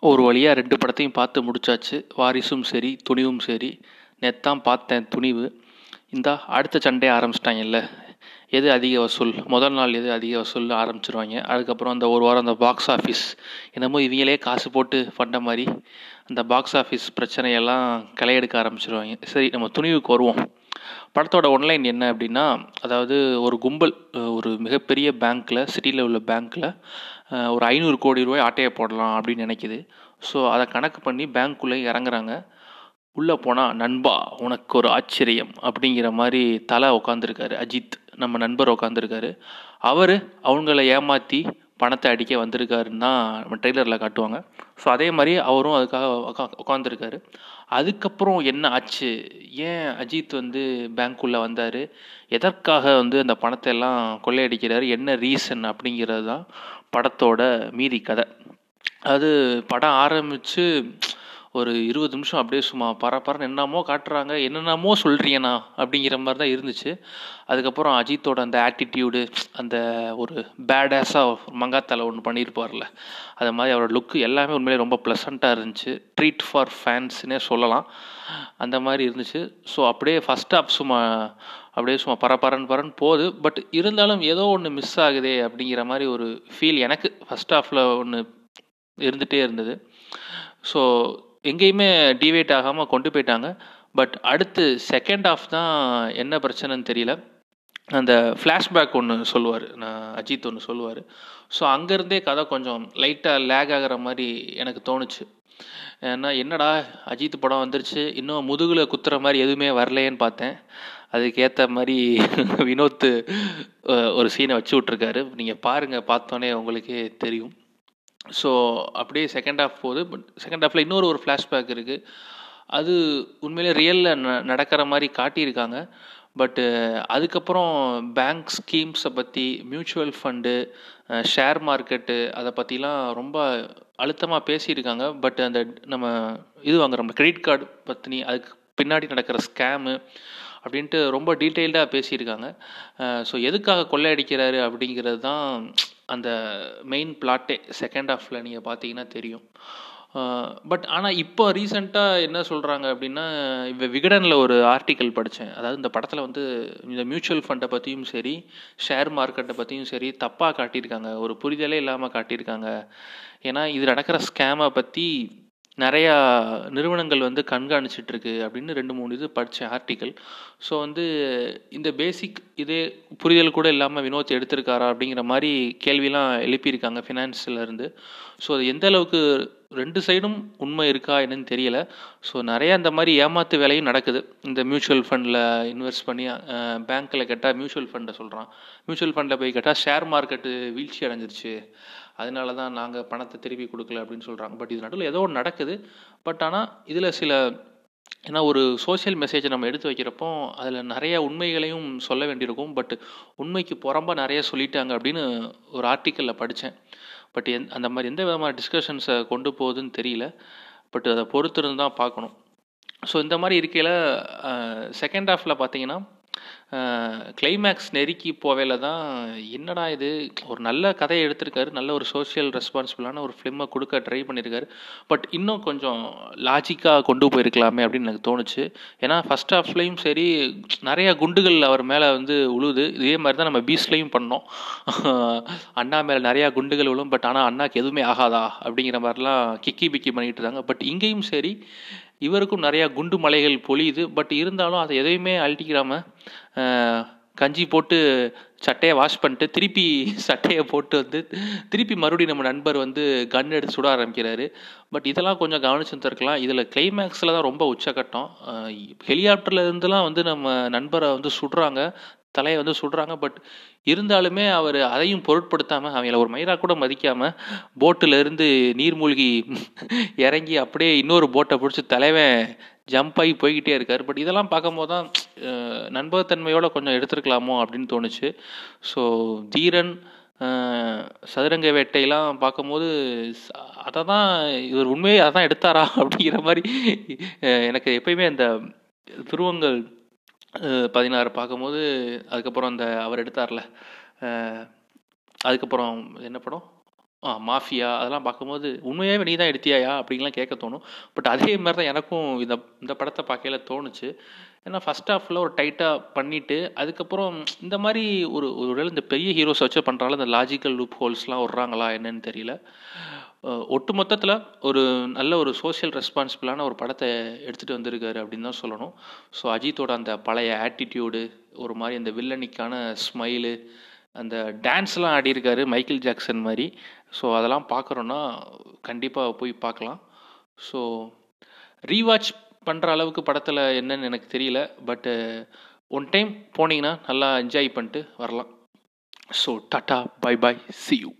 ஒரு வழியாக ரெண்டு படத்தையும் பார்த்து முடிச்சாச்சு. வாரிசும் சரி துணிவும் சரி. நேத்தான் பார்த்தேன் துணிவு. இந்தா அடுத்த சண்டையை ஆரம்பிச்சிட்டாங்கல்ல. எது அதிக வசூல்? முதல் நாள் எது அதிக வசூல் ஆரம்பிச்சிருவாங்க. அதுக்கப்புறம் அந்த ஒரு வாரம் அந்த பாக்ஸ் ஆஃபீஸ் என்னமோ இவங்களே காசு போட்டு பண்ண மாதிரி அந்த பாக்ஸ் ஆஃபீஸ் பிரச்சனையெல்லாம் களையெடுக்க ஆரம்பிச்சிருவாங்க. சரி நம்ம துணிவுக்கு வருவோம். படத்தோட ஒன்லைன் என்ன அப்படின்னா அதாவது ஒரு கும்பல் ஒரு மிகப்பெரிய பேங்க்கில் சிட்டியில் உள்ள பேங்க்கில் ஒரு ஐநூறு கோடி ரூபாய் ஆட்டையை போடலாம் அப்படின்னு நினைக்குது. ஸோ அதை கணக்கு பண்ணி பேங்க்குள்ளே இறங்குறாங்க. உள்ளே போனால் நண்பா உனக்கு ஒரு ஆச்சரியம் அப்படிங்கிற மாதிரி தலை உட்காந்துருக்காரு அஜித் நம்ம நண்பர் உட்காந்துருக்காரு அவர் அவங்கள ஏமாற்றி பணத்தை அடிக்க வந்திருக்காருன்னு தான் நம்ம ட்ரெய்லரில் காட்டுவாங்க. ஸோ அதே மாதிரி அவரும் அதுக்காக உக்கா- உட்காந்துருக்காரு அதுக்கப்புறம் என்ன ஆச்சு? ஏன் அஜித் வந்து பேங்க்குள்ளே வந்தார்? எதற்காக வந்து அந்த பணத்தை எல்லாம் கொள்ளையடிக்கிறார்? என்ன ரீசன் அப்படிங்கிறது தான் படத்தோட மீதி கதை. அது படம் ஆரம்பித்து ஒரு இருபது நிமிஷம் அப்படியே சும்மா பரபரன்னு என்னமோ காட்டுறாங்க என்னென்னமோ சொல்கிறீங்கண்ணா அப்படிங்கிற மாதிரி தான் இருந்துச்சு. அதுக்கப்புறம் அஜித்தோட அந்த ஆட்டிடியூடு அந்த ஒரு பேடாஸாக மங்காத்தால ஒன்று பண்ணியிருப்பார்ல அது மாதிரி அவரோட லுக்கு எல்லாமே உண்மையிலே ரொம்ப ப்ளசண்ட்டாக இருந்துச்சு. ட்ரீட் ஃபார் ஃபேன்ஸ்னே சொல்லலாம். அந்த மாதிரி இருந்துச்சு. ஸோ அப்படியே ஃபஸ்ட் ஆஃப் சும்மா அப்படியே சும்மா பரபரன்னு பரன்னு போகுது. பட் இருந்தாலும் ஏதோ ஒன்று மிஸ் ஆகுதே அப்படிங்கிற மாதிரி ஒரு ஃபீல் எனக்கு ஃபஸ்ட் ஆஃபில் ஒன்று இருந்துகிட்டே இருந்தது. ஸோ எங்கேயுமே டிவேட் ஆகாமல் கொண்டு போயிட்டாங்க. பட் அடுத்து செகண்ட் ஆஃப் தான் என்ன பிரச்சனைன்னு தெரியல. அந்த ஃப்ளாஷ்பேக் ஒன்று சொல்லுவார் நான் அஜித் ஒன்று சொல்லுவார். ஸோ அங்கேருந்தே கதை கொஞ்சம் லைட்டாக லேக் ஆகிற மாதிரி எனக்கு தோணுச்சு. ஏன்னா என்னடா அஜித் படம் வந்துருச்சு. இன்னும் முதுகில் குத்துற மாதிரி எதுவுமே வரலையேன்னு பார்த்தேன். அதுக்கேற்ற மாதிரி வினோத் ஒரு சீனை வச்சு விட்ருக்காரு நீங்கள் பாருங்கள் பார்த்தோன்னே உங்களுக்கே தெரியும். ஸோ அப்படியே செகண்ட் ஹாஃப் போகுது. பட் செகண்ட் ஹாஃபில் இன்னொரு ஒரு ஃப்ளாஷ்பேக் இருக்குது அது உண்மையிலே ரியலில் ந நடக்கிற மாதிரி காட்டியிருக்காங்க. பட்டு அதுக்கப்புறம் பேங்க் ஸ்கீம்ஸை பற்றி மியூச்சுவல் ஃபண்டு ஷேர் மார்க்கெட்டு அதை பற்றிலாம் ரொம்ப அழுத்தமாக பேசியிருக்காங்க. பட் அந்த நம்ம இது வாங்குறோம். கிரெடிட் கார்டு பற்றினி அதுக்கு பின்னாடி நடக்கிற ஸ்கேமு அப்படின்ட்டு ரொம்ப டீட்டெயில்டாக பேசியிருக்காங்க. ஸோ எதுக்காக கொள்ளையடிக்கிறாரு அப்படிங்கிறது தான் அந்த மெயின் பிளாட்டே செகண்ட் ஹாஃபில் நீங்கள் பார்த்தீங்கன்னா தெரியும். பட் ஆனால் இப்போ ரீசெண்டாக என்ன சொல்கிறாங்க அப்படின்னா இப்போ விகடனில் ஒரு ஆர்டிக்கல் படித்தேன் அதாவது இந்த படத்தில் வந்து இந்த மியூச்சுவல் ஃபண்டை பற்றியும் சரி ஷேர் மார்க்கெட்டை பற்றியும் சரி தப்பாக காட்டியிருக்காங்க. ஒரு புரிதலே இல்லாமல் காட்டியிருக்காங்க. ஏன்னா இது நடக்கிற ஸ்கேமை பற்றி நிறையா நிறுவனங்கள் வந்து கண்காணிச்சிட்ருக்கு அப்படின்னு ரெண்டு மூணு இது படித்தேன் ஆர்டிக்கல் ஸோ வந்து இந்த பேசிக் இதே புரிதல் கூட இல்லாமல் வினோத் எடுத்திருக்காரா அப்படிங்கிற மாதிரி கேள்விலாம் எழுப்பியிருக்காங்க ஃபினான்ஸ்லேருந்து ஸோ அது எந்த அளவுக்கு ரெண்டு சைடும் உண்மை இருக்கா என்னன்னு தெரியல. ஸோ நிறையா இந்த மாதிரி ஏமாத்து வேலையும் நடக்குது. இந்த மியூச்சுவல் ஃபண்டில் இன்வெஸ்ட் பண்ணி பேங்க்கில் கேட்டால் மியூச்சுவல் ஃபண்டை சொல்கிறான் மியூச்சுவல் ஃபண்டில் போய் கேட்டால் ஷேர் மார்க்கெட்டு வீழ்ச்சி அடைஞ்சிருச்சு. அதனால தான் நாங்கள் பணத்தை திருப்பி கொடுக்கல அப்படின்னு சொல்கிறாங்க பட் இது நடுவில் ஏதோ ஒன்று நடக்குது. பட் ஆனால் இதில் சில ஏன்னா ஒரு சோஷியல் மெசேஜை நம்ம எடுத்து வைக்கிறப்போ அதில் நிறைய உண்மைகளையும் சொல்ல வேண்டியிருக்கும். பட் உண்மைக்கு புறம்பாக நிறைய சொல்லிட்டாங்க அப்படின்னு ஒரு ஆர்டிக்கலில் படித்தேன் பட் எந் அந்த மாதிரி எந்த விதமான டிஸ்கஷன்ஸை கொண்டு போகுதுன்னு தெரியல. பட் அதை பொறுத்திருந்து தான் பார்க்கணும். ஸோ இந்த மாதிரி இருக்கையில் செகண்ட் ஹாஃபில் பார்த்தீங்கன்னா கிளைமேக்ஸ் நெருக்கி போவேல தான் என்னடா இது? ஒரு நல்ல கதையை எடுத்திருக்காரு. நல்ல ஒரு சோஷியல் ரெஸ்பான்சிபிளான ஒரு ஃபிலிமை கொடுக்க ட்ரை பண்ணியிருக்காரு. பட் இன்னும் கொஞ்சம் லாஜிக்காக கொண்டு போயிருக்கலாமே அப்படின்னு எனக்கு தோணுச்சு. ஏன்னா ஃபஸ்ட் ஹாஃப்லேயும் சரி நிறையா குண்டுகள் அவர் மேலே வந்து உழுது. இதே மாதிரி தான் நம்ம பீஸ்லேயும் பண்ணோம். அண்ணா மேலே நிறையா குண்டுகள் விழும் பட் ஆனால் அண்ணாக்கு எதுவுமே ஆகாதா? அப்படிங்கிற மாதிரிலாம் கிக்கி பிக்கி பண்ணிட்டு இருந்தாங்க. பட் இங்கேயும் சரி இவருக்கும் நிறையா குண்டு மலைகள் பொழியுது. பட் இருந்தாலும் அதை எதையுமே அழட்டிக்கிறாமல் கஞ்சி போட்டு சட்டையை வாஷ் பண்ணிட்டு திருப்பி சட்டையை போட்டு வந்து திருப்பி மறுபடியும் நம்ம நண்பர் வந்து கன் எடுத்து சுட ஆரம்பிக்கிறாரு. பட் இதெல்லாம் கொஞ்சம் கவனிச்சுருந்துருக்கலாம் இதில் கிளைமேக்ஸில் தான் ரொம்ப உச்சக்கட்டம். ஹெலிகாப்டர்லேருந்துலாம் வந்து நம்ம நண்பரை வந்து சுடுறாங்க. தலையை வந்து சுடுறாங்க. பட் இருந்தாலுமே அவர் அதையும் பொருட்படுத்தாமல் அவங்கள ஒரு மயிரா கூட மதிக்காமல் போட்டில் இருந்து நீர்மூழ்கி இறங்கி அப்படியே இன்னொரு போட்டை பிடிச்சி தலைவன் ஜம்ப் ஆகி போய்கிட்டே இருக்கார். பட் இதெல்லாம் பார்க்கும்போது தான் நண்பகத்தன்மையோடு கொஞ்சம் எடுத்திருக்கலாமோ அப்படின்னு தோணுச்சு. ஸோ தீரன் சதுரங்க வேட்டையெல்லாம் பார்க்கும்போது அதை தான் இவர் உண்மையை அதை தான் எடுத்தாரா அப்படிங்கிற மாதிரி எனக்கு எப்பயுமே அந்த துருவங்கள் பதினாறு பார்க்கும்போது அதுக்கப்புறம் அந்த அவர் எடுத்தார்ல. அதுக்கப்புறம் என்ன படம்? மாஃபியா அதெல்லாம் பார்க்கும்போது உண்மையாகவே நீ தான் எடுத்தியாயா? அப்படின்லாம் கேட்க தோணும். பட் அதே மாதிரி தான் எனக்கும் இந்த இந்த படத்தை பார்க்கையில தோணுச்சு. ஏன்னா ஃபஸ்ட் ஹாஃபில் ஒரு டைட்டாக பண்ணிவிட்டு அதுக்கப்புறம் இந்த மாதிரி ஒரு ஒரு வேளை இந்த பெரிய ஹீரோஸ் வச்சு பண்ணுறால இந்த லாஜிக்கல் லூப் ஹோல்ஸ்லாம் விட்றாங்களா என்னன்னு தெரியல. ஒட்டு மொத்தத்தில் ஒரு நல்ல ஒரு சோஷியல் ரெஸ்பான்சிபிளான ஒரு படத்தை எடுத்துகிட்டு வந்திருக்காரு அப்படின்னு தான் சொல்லணும். ஸோ அஜித்தோட அந்த பழைய ஆட்டிடியூடு ஒரு மாதிரி அந்த வில்லனிக்கான ஸ்மைலு அந்த டான்ஸ்லாம் ஆடியிருக்காரு மைக்கேல் ஜாக்சன் மாதிரி. ஸோ அதெல்லாம் பார்க்குறோன்னா கண்டிப்பாக போய் பார்க்கலாம். ஸோ ரீவாச் பண்ணுற அளவுக்கு படத்தில் என்னன்னு எனக்கு தெரியல. பட்டு ஒன் டைம் போனீங்கன்னா நல்லா என்ஜாய் பண்ணிட்டு வரலாம். So tata bye bye see you